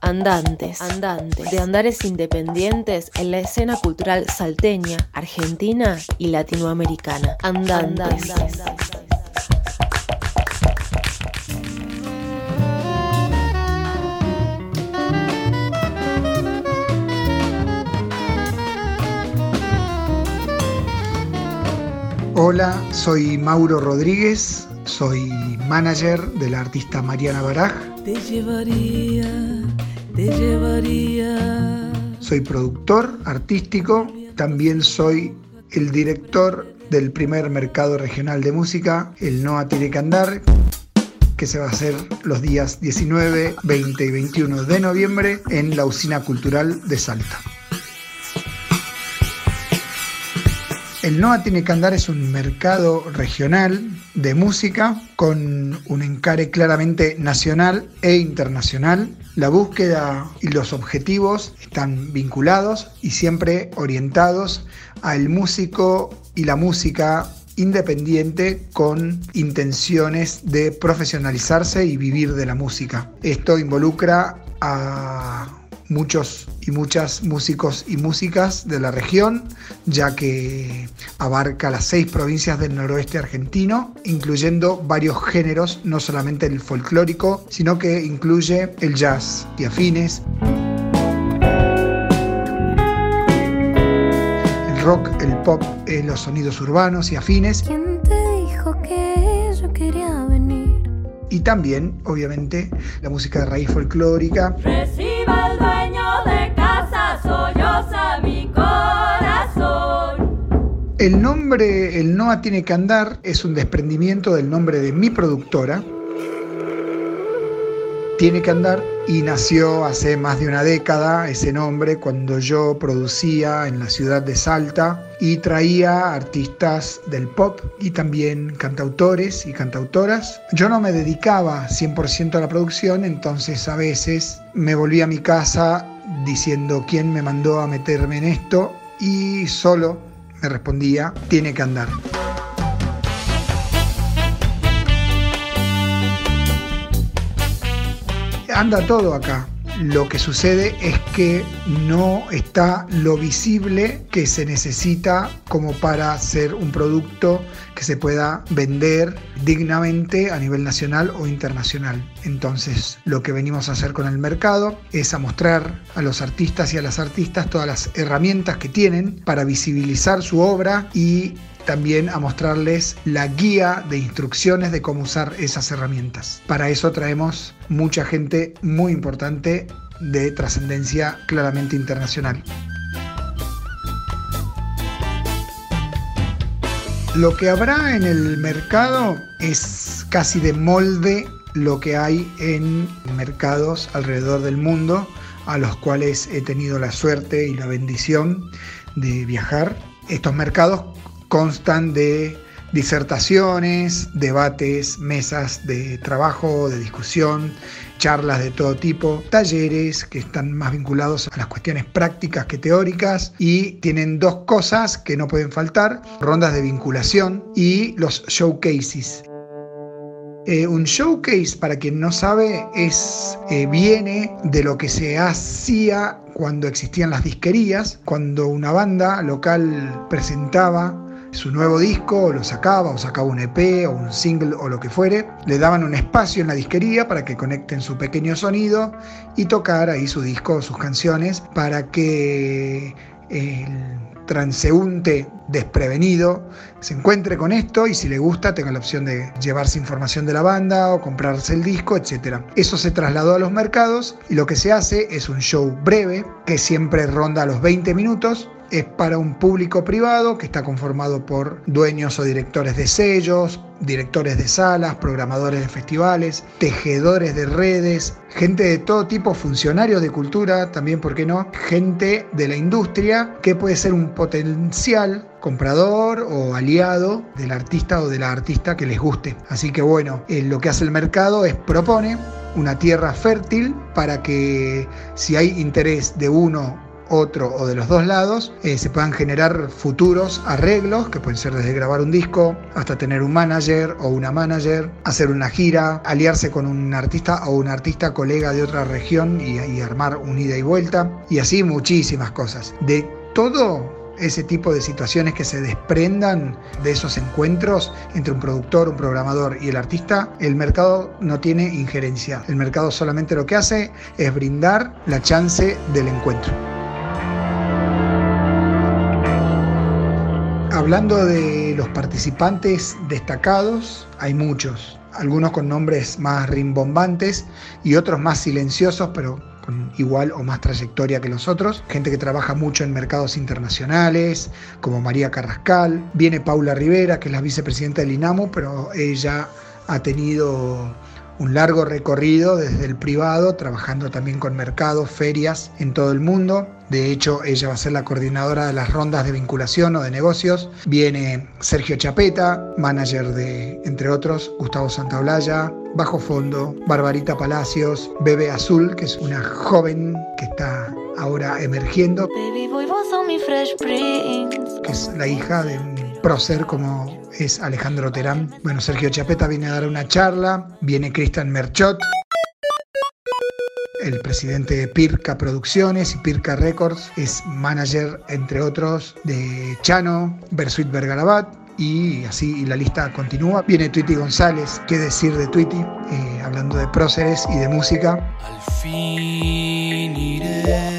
Andantes, andantes, de andares independientes en la escena cultural salteña, argentina y latinoamericana. Andantes. Hola, soy Mauro Rodríguez, soy manager de la artista Mariana Baraj. Te llevaría, te llevaría. Soy productor artístico, también soy el director del primer mercado regional de música, el NOA Tiene que Andar, que se va a hacer los días 19, 20 y 21 de noviembre en la Usina Cultural de Salta. El NOA Tiene que Andar es un mercado regional de música con un encare claramente nacional e internacional. La búsqueda y los objetivos están vinculados y siempre orientados al músico y la música independiente con intenciones de profesionalizarse y vivir de la música. Esto involucra a muchos y muchas músicos y músicas de la región, ya que abarca las seis provincias del noroeste argentino, incluyendo varios géneros, no solamente el folclórico, sino que incluye el jazz y afines. El rock, el pop, eh, los sonidos urbanos y afines. ¿Quién te dijo que yo quería venir? Y también, obviamente, la música de raíz folclórica. El nombre El Noa Tiene que Andar es un desprendimiento del nombre de mi productora. Tiene que andar y nació hace más de una década ese nombre cuando yo producía en la ciudad de Salta y traía artistas del pop y también cantautores y cantautoras. Yo no me dedicaba 100% a la producción, entonces a veces me volví a mi casa diciendo quién me mandó a meterme en esto y solo me respondía, tiene que andar. anda todo acá. Lo que sucede es que no está lo visible que se necesita como para hacer un producto que se pueda vender dignamente a nivel nacional o internacional. Entonces, lo que venimos a hacer con el mercado es a mostrar a los artistas y a las artistas todas las herramientas que tienen para visibilizar su obra y también a mostrarles la guía de instrucciones de cómo usar esas herramientas. Para eso traemos mucha gente muy importante de trascendencia claramente internacional. Lo que habrá en el mercado es casi de molde lo que hay en mercados alrededor del mundo a los cuales he tenido la suerte y la bendición de viajar. Estos mercados constan de disertaciones, debates, mesas de trabajo, de discusión, charlas de todo tipo, talleres que están más vinculados a las cuestiones prácticas que teóricas y tienen dos cosas que no pueden faltar, rondas de vinculación y los showcases. Eh, un showcase, para quien no sabe, es, eh, viene de lo que se hacía cuando existían las disquerías, cuando una banda local presentaba su nuevo disco, o lo sacaba, o sacaba un EP, o un single, o lo que fuere, le daban un espacio en la disquería para que conecten su pequeño sonido y tocar ahí su disco sus canciones para que el transeúnte desprevenido se encuentre con esto y si le gusta tenga la opción de llevarse información de la banda o comprarse el disco, etc. Eso se trasladó a los mercados y lo que se hace es un show breve que siempre ronda los 20 minutos es para un público privado que está conformado por dueños o directores de sellos, directores de salas, programadores de festivales, tejedores de redes, gente de todo tipo, funcionarios de cultura, también, ¿por qué no? Gente de la industria que puede ser un potencial comprador o aliado del artista o de la artista que les guste. Así que bueno, eh, lo que hace el mercado es propone una tierra fértil para que si hay interés de uno otro o de los dos lados, eh, se puedan generar futuros arreglos, que pueden ser desde grabar un disco hasta tener un manager o una manager, hacer una gira, aliarse con un artista o un artista colega de otra región y, y armar un ida y vuelta, y así muchísimas cosas. De todo ese tipo de situaciones que se desprendan de esos encuentros entre un productor, un programador y el artista, el mercado no tiene injerencia. El mercado solamente lo que hace es brindar la chance del encuentro. Hablando de los participantes destacados, hay muchos, algunos con nombres más rimbombantes y otros más silenciosos, pero con igual o más trayectoria que los otros, gente que trabaja mucho en mercados internacionales, como María Carrascal, viene Paula Rivera, que es la vicepresidenta del INAMU, pero ella ha tenido un largo recorrido desde el privado, trabajando también con mercados, ferias en todo el mundo. De hecho, ella va a ser la coordinadora de las rondas de vinculación o de negocios. Viene Sergio Chapeta, manager de, entre otros, Gustavo Santaolalla, Bajo Fondo, Barbarita Palacios, Bebe Azul, que es una joven que está ahora emergiendo, que es la hija de un prócer como es Alejandro Terán. Bueno, Sergio Chapeta viene a dar una charla, viene Cristian Merchot, el presidente de Pirca Producciones y Pirca Records, es manager, entre otros, de Chano, Bersuit Bergarabat, y así la lista continúa. Viene Twitty González, qué decir de Twitty, eh, hablando de próceres y de música. Al fin iré.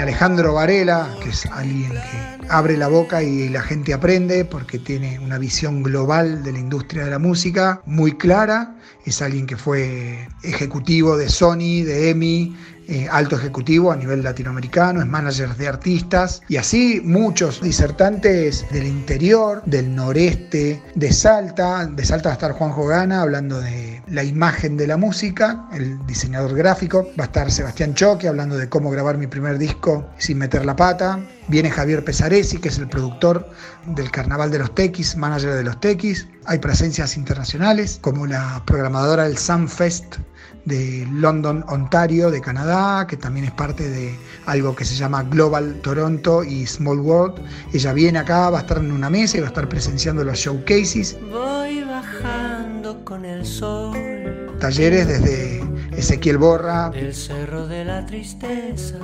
Alejandro Varela, que es alguien que abre la boca y la gente aprende porque tiene una visión global de la industria de la música muy clara. Es alguien que fue ejecutivo de Sony, de EMI, eh, alto ejecutivo a nivel latinoamericano, es manager de artistas y así muchos disertantes del interior, del noreste, de Salta. De Salta va a estar Juanjo Gana hablando de la imagen de la música, el diseñador gráfico. Va a estar Sebastián Choque hablando de cómo grabar mi primer disco sin meter la pata. Viene Javier Pesaresi, que es el productor del Carnaval de los Tequis, manager de los Tequis. Hay presencias internacionales, como la programadora del Sunfest de London, Ontario, de Canadá, que también es parte de algo que se llama Global Toronto y Small World. Ella viene acá, va a estar en una mesa y va a estar presenciando los showcases. Voy bajando con el sol. Talleres desde Ezequiel Borra, El cerro de la tristeza.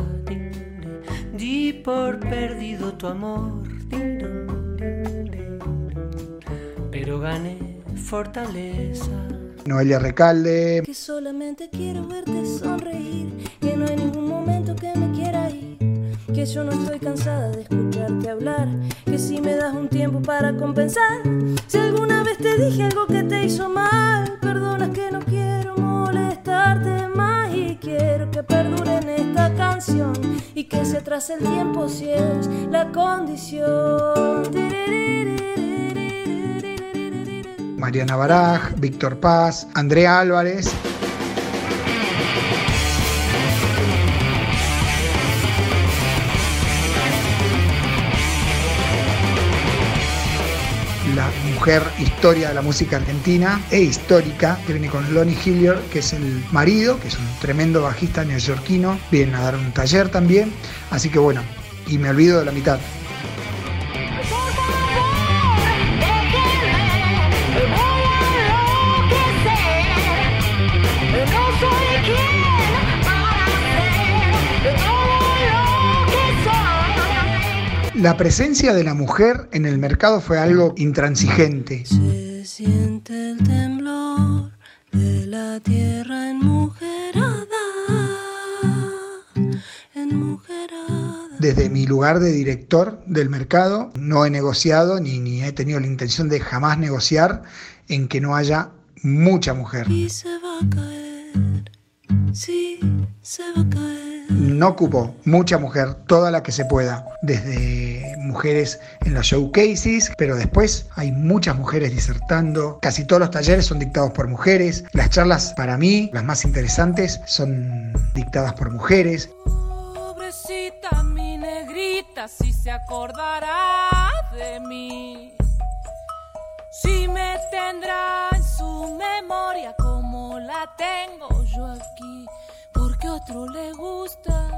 Di por perdido tu amor. Pero gané fortaleza. Noelia Recalde, Que solamente quiero verte sonreír, que no hay ningún momento que me quiera ir, que yo no estoy cansada de escucharte hablar, que si me das un tiempo para compensar, si alguna vez te dije algo que te hizo mal, perdona que no quiero molestarte más y quiero que perdure en esta canción y que se atrase el tiempo si es la condición. Mariana Baraj, Víctor Paz, Andrea Álvarez. La mujer historia de la música argentina e histórica, que viene con Lonnie Hillier, que es el marido, que es un tremendo bajista neoyorquino. Vienen a dar un taller también. Así que bueno, y me olvido de la mitad. La presencia de la mujer en el mercado fue algo intransigente. Se siente el temblor de la tierra enmujerada, enmujerada. Desde mi lugar de director del mercado, no he negociado ni, ni he tenido la intención de jamás negociar en que no haya mucha mujer. Y se va a caer, sí, se va a caer. No ocupo mucha mujer, toda la que se pueda, desde mujeres en los showcases, pero después hay muchas mujeres disertando. Casi todos los talleres son dictados por mujeres. Las charlas, para mí, las más interesantes, son dictadas por mujeres. Pobrecita mi negrita, si se acordará de mí. Si me tendrá en su memoria como la tengo yo aquí, otro le gusta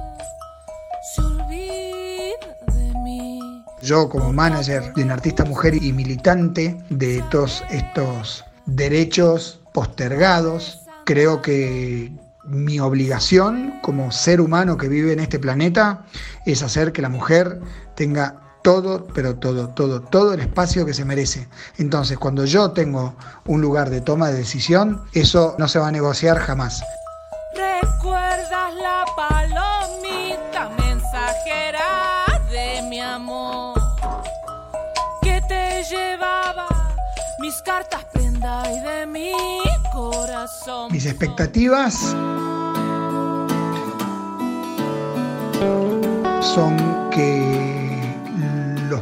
Yo como manager de una artista mujer y militante de todos estos derechos postergados, creo que mi obligación como ser humano que vive en este planeta es hacer que la mujer tenga todo, pero todo, todo, todo el espacio que se merece. Entonces, cuando yo tengo un lugar de toma de decisión, eso no se va a negociar jamás. ¿Recuerdas la palomita mensajera de mi amor? Que te llevaba mis cartas prenda y de mi corazón. Mis expectativas son que los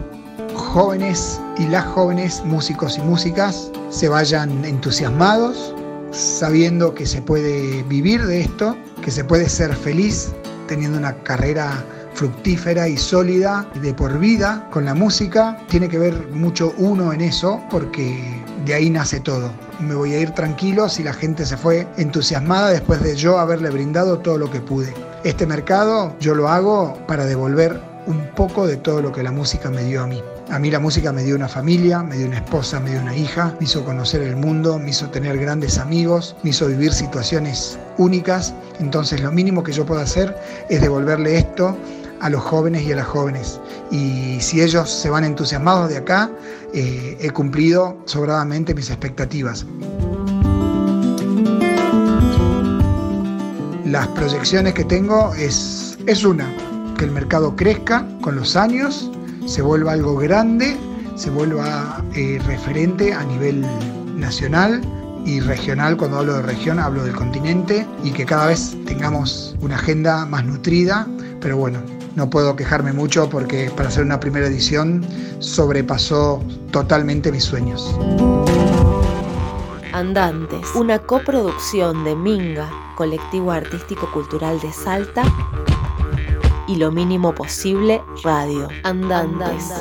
jóvenes y las jóvenes músicos y músicas se vayan entusiasmados, sabiendo que se puede vivir de esto, que se puede ser feliz teniendo una carrera fructífera y sólida de por vida con la música. Tiene que ver mucho uno en eso porque de ahí nace todo. Me voy a ir tranquilo si la gente se fue entusiasmada después de yo haberle brindado todo lo que pude. Este mercado yo lo hago para devolver un poco de todo lo que la música me dio a mí. A mí la música me dio una familia, me dio una esposa, me dio una hija, me hizo conocer el mundo, me hizo tener grandes amigos, me hizo vivir situaciones únicas. Entonces lo mínimo que yo puedo hacer es devolverle esto a los jóvenes y a las jóvenes. Y si ellos se van entusiasmados de acá, eh, he cumplido sobradamente mis expectativas. Las proyecciones que tengo es, es una, que el mercado crezca con los años, se vuelva algo grande, se vuelva eh, referente a nivel nacional y regional, cuando hablo de región hablo del continente y que cada vez tengamos una agenda más nutrida, pero bueno, no puedo quejarme mucho porque para hacer una primera edición sobrepasó totalmente mis sueños. Andantes, una coproducción de Minga, colectivo artístico cultural de Salta, y lo mínimo posible radio. Andantes.